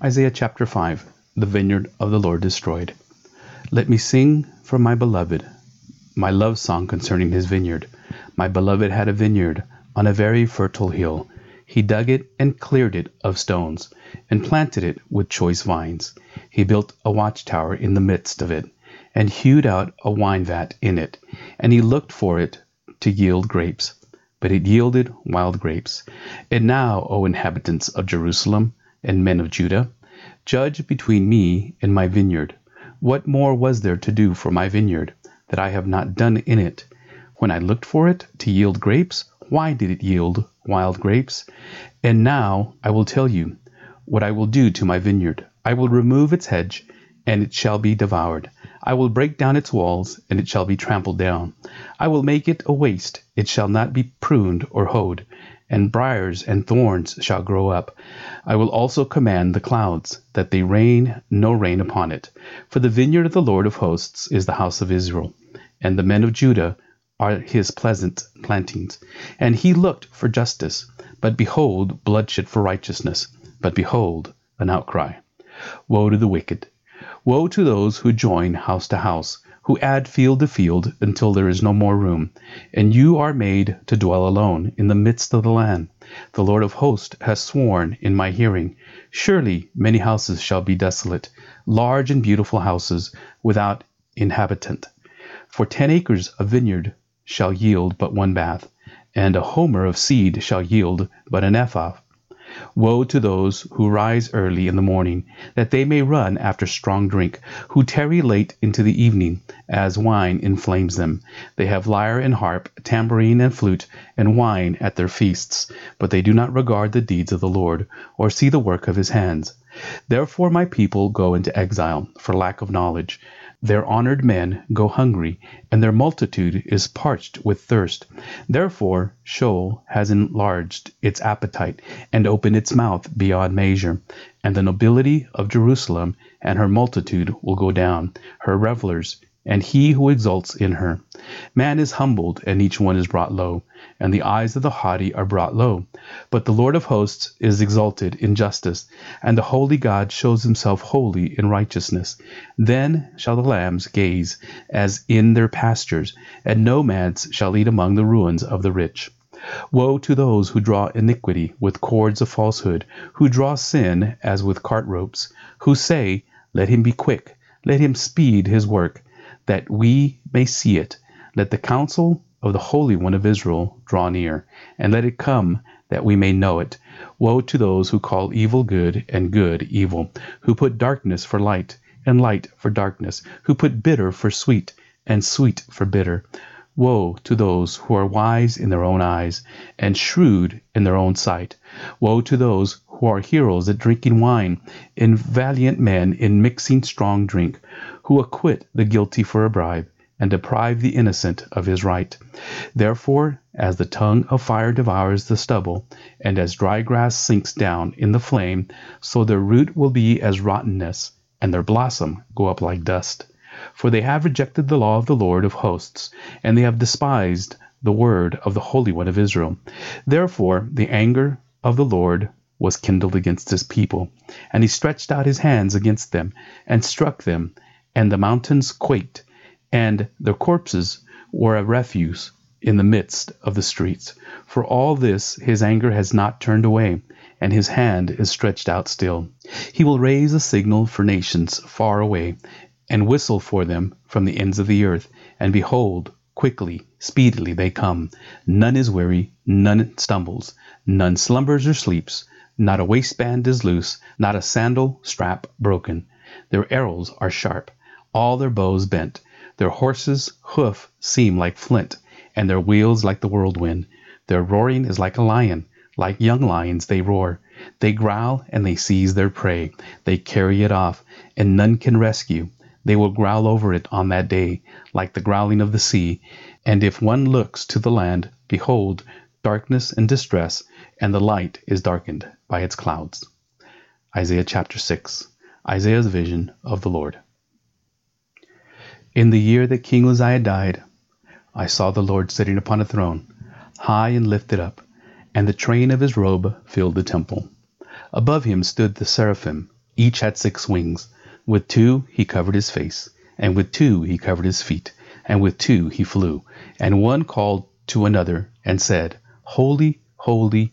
Isaiah chapter 5 The vineyard of the Lord destroyed. Let me sing for my beloved my love song concerning his vineyard. My beloved had a vineyard on a very fertile hill. He dug it and cleared it of stones, and planted it with choice vines. He built a watchtower in the midst of it, and hewed out a wine vat in it, and he looked for it to yield grapes. But it yielded wild grapes. And now, O inhabitants of Jerusalem, and men of Judah, judge between me and my vineyard. What more was there to do for my vineyard, that I have not done in it? When I looked for it to yield grapes, why did it yield wild grapes? And now I will tell you what I will do to my vineyard. I will remove its hedge, and it shall be devoured. I will break down its walls, and it shall be trampled down. I will make it a waste, it shall not be pruned or hoed and briers and thorns shall grow up. I will also command the clouds, that they rain no rain upon it. For the vineyard of the Lord of hosts is the house of Israel, and the men of Judah are his pleasant plantings. And he looked for justice, but behold, bloodshed for righteousness, but behold, an outcry. Woe to the wicked! Woe to those who join house to house who add field to field until there is no more room. And you are made to dwell alone in the midst of the land. The Lord of hosts has sworn in my hearing Surely many houses shall be desolate, large and beautiful houses without inhabitant. For ten acres of vineyard shall yield but one bath, and a homer of seed shall yield but an ephah. Woe to those who rise early in the morning, that they may run after strong drink, who tarry late into the evening, as wine inflames them. They have lyre and harp, tambourine and flute, and wine at their feasts, but they do not regard the deeds of the Lord, or see the work of his hands. Therefore my people go into exile for lack of knowledge. Their honored men go hungry, and their multitude is parched with thirst. Therefore Sheol has enlarged its appetite, and opened its mouth beyond measure. And the nobility of Jerusalem and her multitude will go down, her revellers and he who exults in her. Man is humbled, and each one is brought low, and the eyes of the haughty are brought low. But the Lord of hosts is exalted in justice, and the holy God shows himself holy in righteousness. Then shall the lambs gaze as in their pastures, and nomads shall eat among the ruins of the rich. Woe to those who draw iniquity with cords of falsehood, who draw sin as with cart ropes, who say, Let him be quick, let him speed his work that we may see it. Let the counsel of the Holy One of Israel draw near, and let it come that we may know it. Woe to those who call evil good and good evil, who put darkness for light and light for darkness, who put bitter for sweet and sweet for bitter. Woe to those who are wise in their own eyes and shrewd in their own sight. Woe to those who are heroes at drinking wine and valiant men in mixing strong drink who acquit the guilty for a bribe, and deprive the innocent of his right. Therefore, as the tongue of fire devours the stubble, and as dry grass sinks down in the flame, so their root will be as rottenness, and their blossom go up like dust. For they have rejected the law of the Lord of hosts, and they have despised the word of the Holy One of Israel. Therefore the anger of the Lord was kindled against his people, and he stretched out his hands against them, and struck them, and the mountains quaked, and their corpses were a refuse in the midst of the streets. For all this his anger has not turned away, and his hand is stretched out still. He will raise a signal for nations far away, and whistle for them from the ends of the earth. And behold, quickly, speedily they come. None is weary, none stumbles, none slumbers or sleeps. Not a waistband is loose, not a sandal strap broken. Their arrows are sharp all their bows bent. Their horses' hoof seem like flint, and their wheels like the whirlwind. Their roaring is like a lion. Like young lions they roar. They growl and they seize their prey. They carry it off, and none can rescue. They will growl over it on that day, like the growling of the sea. And if one looks to the land, behold, darkness and distress, and the light is darkened by its clouds. Isaiah chapter 6 Isaiah's vision of the Lord. In the year that King Uzziah died, I saw the Lord sitting upon a throne, high and lifted up, and the train of his robe filled the temple. Above him stood the seraphim. Each had six wings. With two he covered his face, and with two he covered his feet, and with two he flew. And one called to another and said, Holy, holy,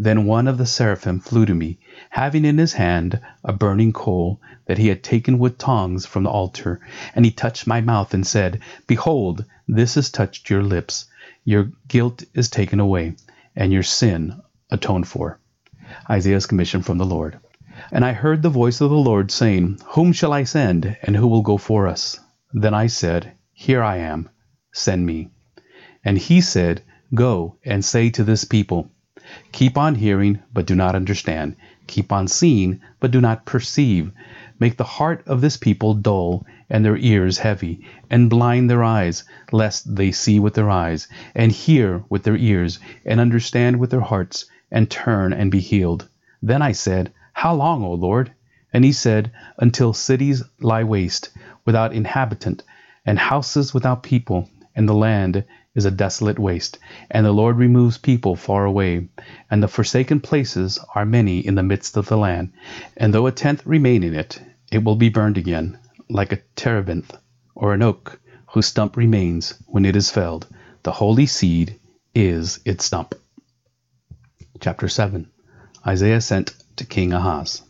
Then one of the seraphim flew to me, having in his hand a burning coal that he had taken with tongs from the altar. And he touched my mouth and said, Behold, this has touched your lips. Your guilt is taken away, and your sin atoned for. Isaiah's commission from the Lord. And I heard the voice of the Lord saying, Whom shall I send, and who will go for us? Then I said, Here I am, send me. And he said, Go and say to this people, Keep on hearing, but do not understand. Keep on seeing, but do not perceive. Make the heart of this people dull, and their ears heavy, and blind their eyes, lest they see with their eyes, and hear with their ears, and understand with their hearts, and turn and be healed. Then I said, How long, O Lord? And he said, Until cities lie waste, without inhabitant, and houses without people, and the land is a desolate waste, and the Lord removes people far away, and the forsaken places are many in the midst of the land. And though a tenth remain in it, it will be burned again, like a terebinth, or an oak, whose stump remains when it is felled. The holy seed is its stump. Chapter 7 Isaiah sent to King Ahaz.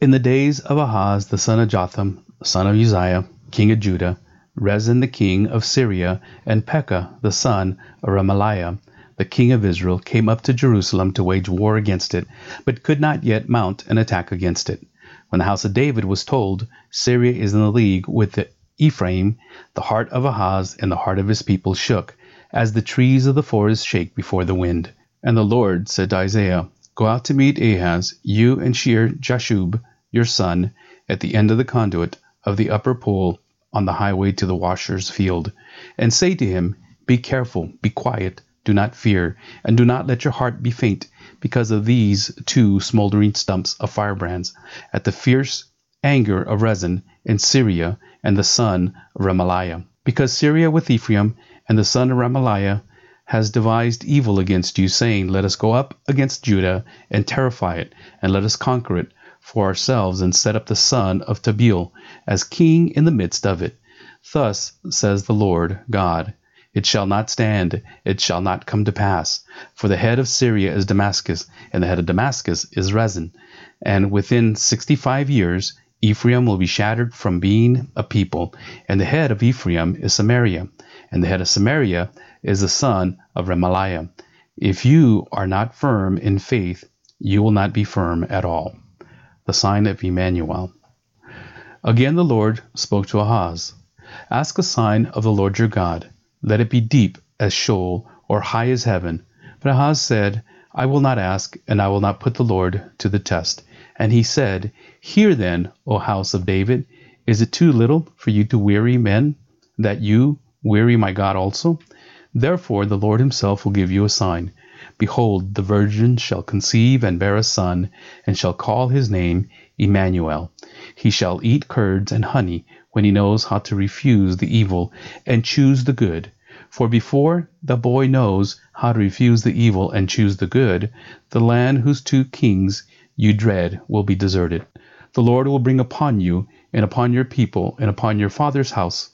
In the days of Ahaz the son of Jotham, son of Uzziah, king of Judah, Rezin the king of Syria, and Pekah the son of Remaliah, the king of Israel, came up to Jerusalem to wage war against it, but could not yet mount an attack against it. When the house of David was told, Syria is in the league with Ephraim, the heart of Ahaz and the heart of his people shook, as the trees of the forest shake before the wind. And the Lord said to Isaiah, Go out to meet Ahaz, you and Shear Jashub, your son, at the end of the conduit of the upper pool on the highway to the washer's field, and say to him, Be careful, be quiet, do not fear, and do not let your heart be faint because of these two smoldering stumps of firebrands, at the fierce anger of Rezin in Syria and the son of Remaliah. Because Syria with Ephraim and the son of Remaliah has devised evil against you, saying, Let us go up against Judah and terrify it, and let us conquer it for ourselves, and set up the son of Tabeel as king in the midst of it. Thus says the Lord God It shall not stand, it shall not come to pass. For the head of Syria is Damascus, and the head of Damascus is Rezin. And within sixty five years Ephraim will be shattered from being a people, and the head of Ephraim is Samaria, and the head of Samaria is the son of Remaliah. If you are not firm in faith, you will not be firm at all. The sign of Emmanuel. Again the Lord spoke to Ahaz Ask a sign of the Lord your God. Let it be deep as Sheol or high as heaven. But Ahaz said, I will not ask, and I will not put the Lord to the test. And he said, Hear then, O house of David, is it too little for you to weary men, that you weary my God also? Therefore the Lord himself will give you a sign. Behold, the virgin shall conceive and bear a son, and shall call his name Emmanuel. He shall eat curds and honey when he knows how to refuse the evil and choose the good. For before the boy knows how to refuse the evil and choose the good, the land whose two kings you dread will be deserted. The Lord will bring upon you, and upon your people, and upon your father's house,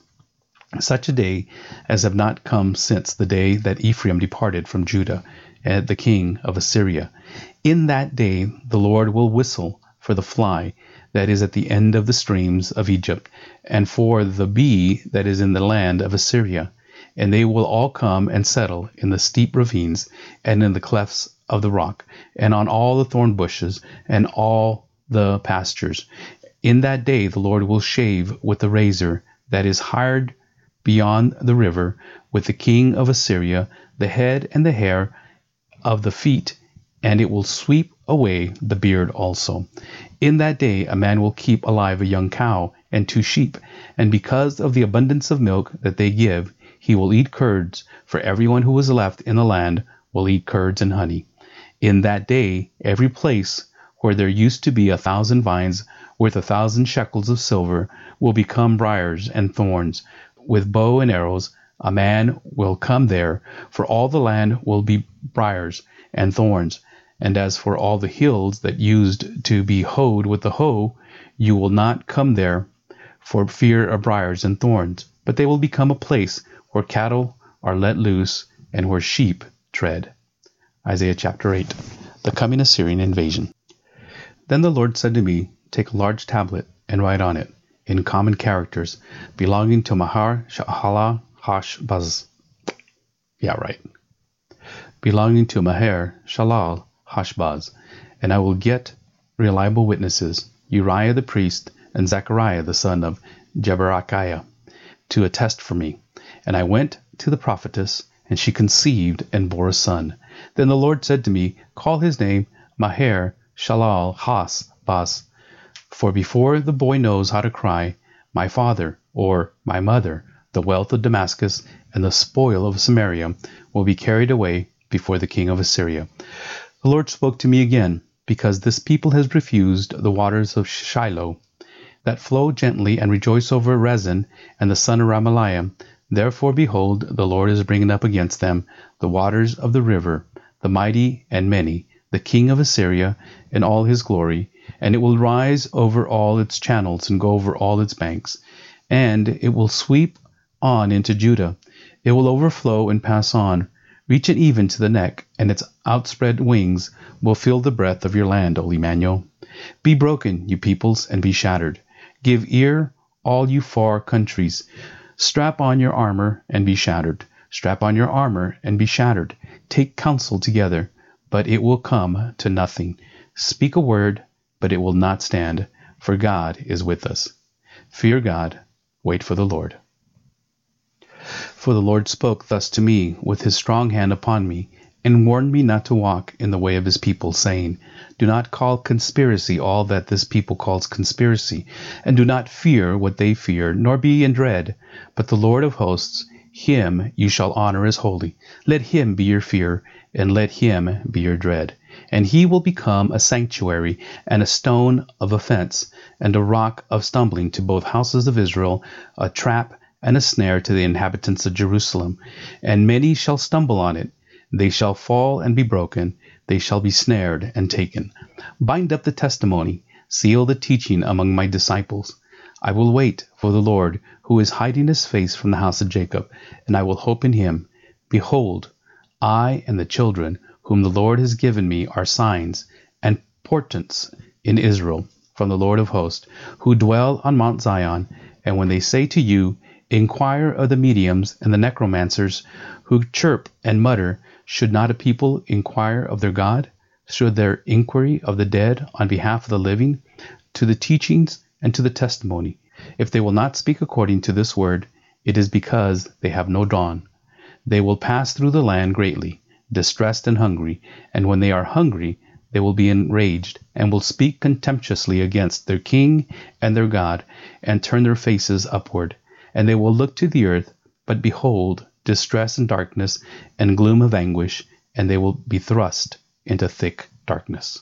such a day as have not come since the day that Ephraim departed from Judah, the king of Assyria. In that day the Lord will whistle for the fly that is at the end of the streams of Egypt, and for the bee that is in the land of Assyria. And they will all come and settle in the steep ravines, and in the clefts of the rock, and on all the thorn bushes, and all the pastures. In that day the Lord will shave with the razor that is hired beyond the river with the king of Assyria the head and the hair of the feet, and it will sweep away the beard also. In that day a man will keep alive a young cow and two sheep, and because of the abundance of milk that they give, he will eat curds, for everyone who is left in the land will eat curds and honey. In that day, every place where there used to be a thousand vines worth a thousand shekels of silver will become briars and thorns. With bow and arrows, a man will come there, for all the land will be briars and thorns. And as for all the hills that used to be hoed with the hoe, you will not come there for fear of briars and thorns, but they will become a place where cattle are let loose and where sheep tread. Isaiah chapter 8 The coming Assyrian invasion. Then the Lord said to me, Take a large tablet and write on it, in common characters, belonging to Mahar Shahala Hashbaz. Yeah, right. Belonging to Maher Shalal Hashbaz, and I will get reliable witnesses, Uriah the priest and Zechariah the son of Jeberechiah, to attest for me. And I went to the prophetess, and she conceived and bore a son. Then the Lord said to me, Call his name Maher Shalal Has Bas, for before the boy knows how to cry, My father, or my mother, the wealth of Damascus and the spoil of Samaria will be carried away before the king of Assyria. The Lord spoke to me again, because this people has refused the waters of Shiloh that flow gently and rejoice over Rezin and the son of Remaliah. Therefore, behold, the Lord is bringing up against them the waters of the river, the mighty and many, the king of Assyria in all his glory, and it will rise over all its channels and go over all its banks, and it will sweep on into Judah. It will overflow and pass on, reaching even to the neck, and its outspread wings will fill the breadth of your land, O Emmanuel. Be broken, you peoples, and be shattered. Give ear, all you far countries. Strap on your armor and be shattered. Strap on your armor and be shattered. Take counsel together but it will come to nothing. Speak a word, but it will not stand, for God is with us. Fear God, wait for the Lord. For the Lord spoke thus to me with his strong hand upon me, and warned me not to walk in the way of his people, saying, Do not call conspiracy all that this people calls conspiracy, and do not fear what they fear, nor be in dread. But the Lord of hosts, him you shall honor as holy. Let him be your fear, and let him be your dread. And he will become a sanctuary and a stone of offense, and a rock of stumbling to both houses of Israel, a trap and a snare to the inhabitants of Jerusalem. And many shall stumble on it. They shall fall and be broken. They shall be snared and taken. Bind up the testimony, seal the teaching among my disciples. I will wait for the Lord, who is hiding his face from the house of Jacob, and I will hope in him. Behold, I and the children whom the Lord has given me are signs and portents in Israel from the Lord of hosts, who dwell on Mount Zion. And when they say to you, Inquire of the mediums and the necromancers who chirp and mutter, should not a people inquire of their God? Should their inquiry of the dead on behalf of the living, to the teachings and to the testimony? If they will not speak according to this word, it is because they have no dawn. They will pass through the land greatly, distressed and hungry, and when they are hungry, they will be enraged, and will speak contemptuously against their king and their God, and turn their faces upward. And they will look to the earth, but behold, distress and darkness, and gloom of anguish, and they will be thrust into thick darkness.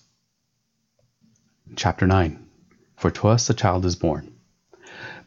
Chapter 9 For to us a child is born.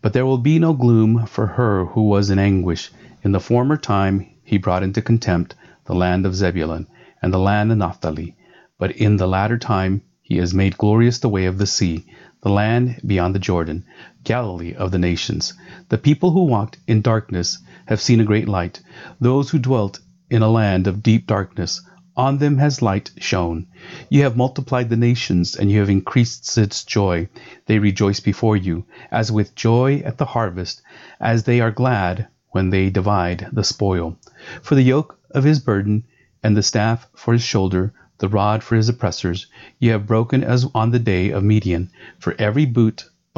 But there will be no gloom for her who was in anguish. In the former time he brought into contempt the land of Zebulun and the land of Naphtali. But in the latter time he has made glorious the way of the sea, the land beyond the Jordan, Galilee of the nations. The people who walked in darkness have seen a great light. Those who dwelt in a land of deep darkness, on them has light shone. You have multiplied the nations, and you have increased its joy. They rejoice before you, as with joy at the harvest, as they are glad when they divide the spoil. For the yoke of his burden, and the staff for his shoulder, the rod for his oppressors, you have broken as on the day of Midian. For every boot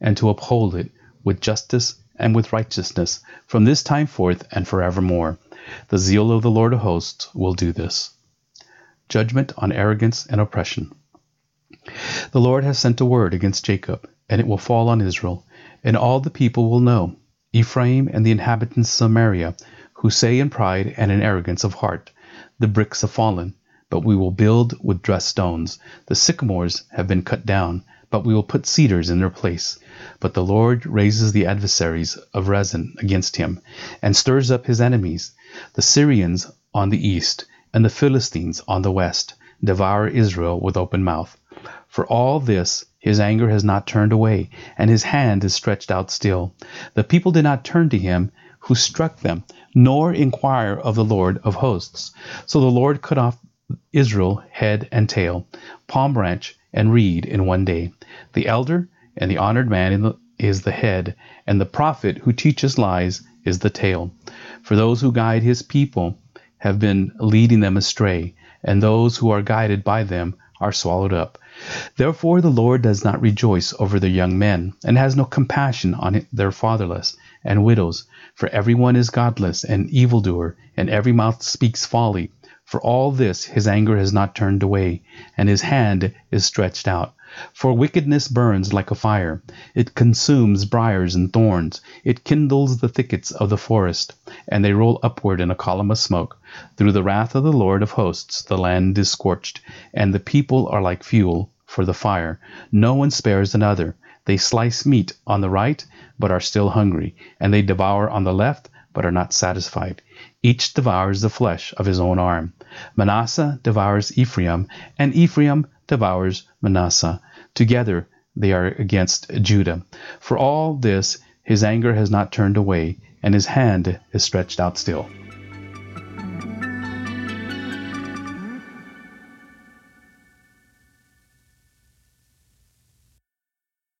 and to uphold it with justice and with righteousness from this time forth and forevermore. The zeal of the Lord of hosts will do this. Judgment on arrogance and oppression. The Lord has sent a word against Jacob, and it will fall on Israel, and all the people will know, Ephraim and the inhabitants of Samaria, who say in pride and in arrogance of heart, The bricks have fallen, but we will build with dressed stones. The sycamores have been cut down, but we will put cedars in their place. But the Lord raises the adversaries of Rezin against him, and stirs up his enemies. The Syrians on the east, and the Philistines on the west, devour Israel with open mouth. For all this his anger has not turned away, and his hand is stretched out still. The people did not turn to him who struck them, nor inquire of the Lord of hosts. So the Lord cut off Israel head and tail, palm branch and reed in one day. The elder and the honored man is the head, and the prophet who teaches lies is the tail. For those who guide his people have been leading them astray, and those who are guided by them are swallowed up. Therefore the Lord does not rejoice over the young men, and has no compassion on their fatherless and widows. For every one is godless and evildoer, and every mouth speaks folly. For all this his anger has not turned away, and his hand is stretched out. For wickedness burns like a fire. It consumes briars and thorns. It kindles the thickets of the forest, and they roll upward in a column of smoke. Through the wrath of the Lord of hosts the land is scorched, and the people are like fuel for the fire. No one spares another. They slice meat on the right, but are still hungry, and they devour on the left, but are not satisfied. Each devours the flesh of his own arm. Manasseh devours Ephraim, and Ephraim devours Manasseh. Together they are against Judah. For all this his anger has not turned away, and his hand is stretched out still.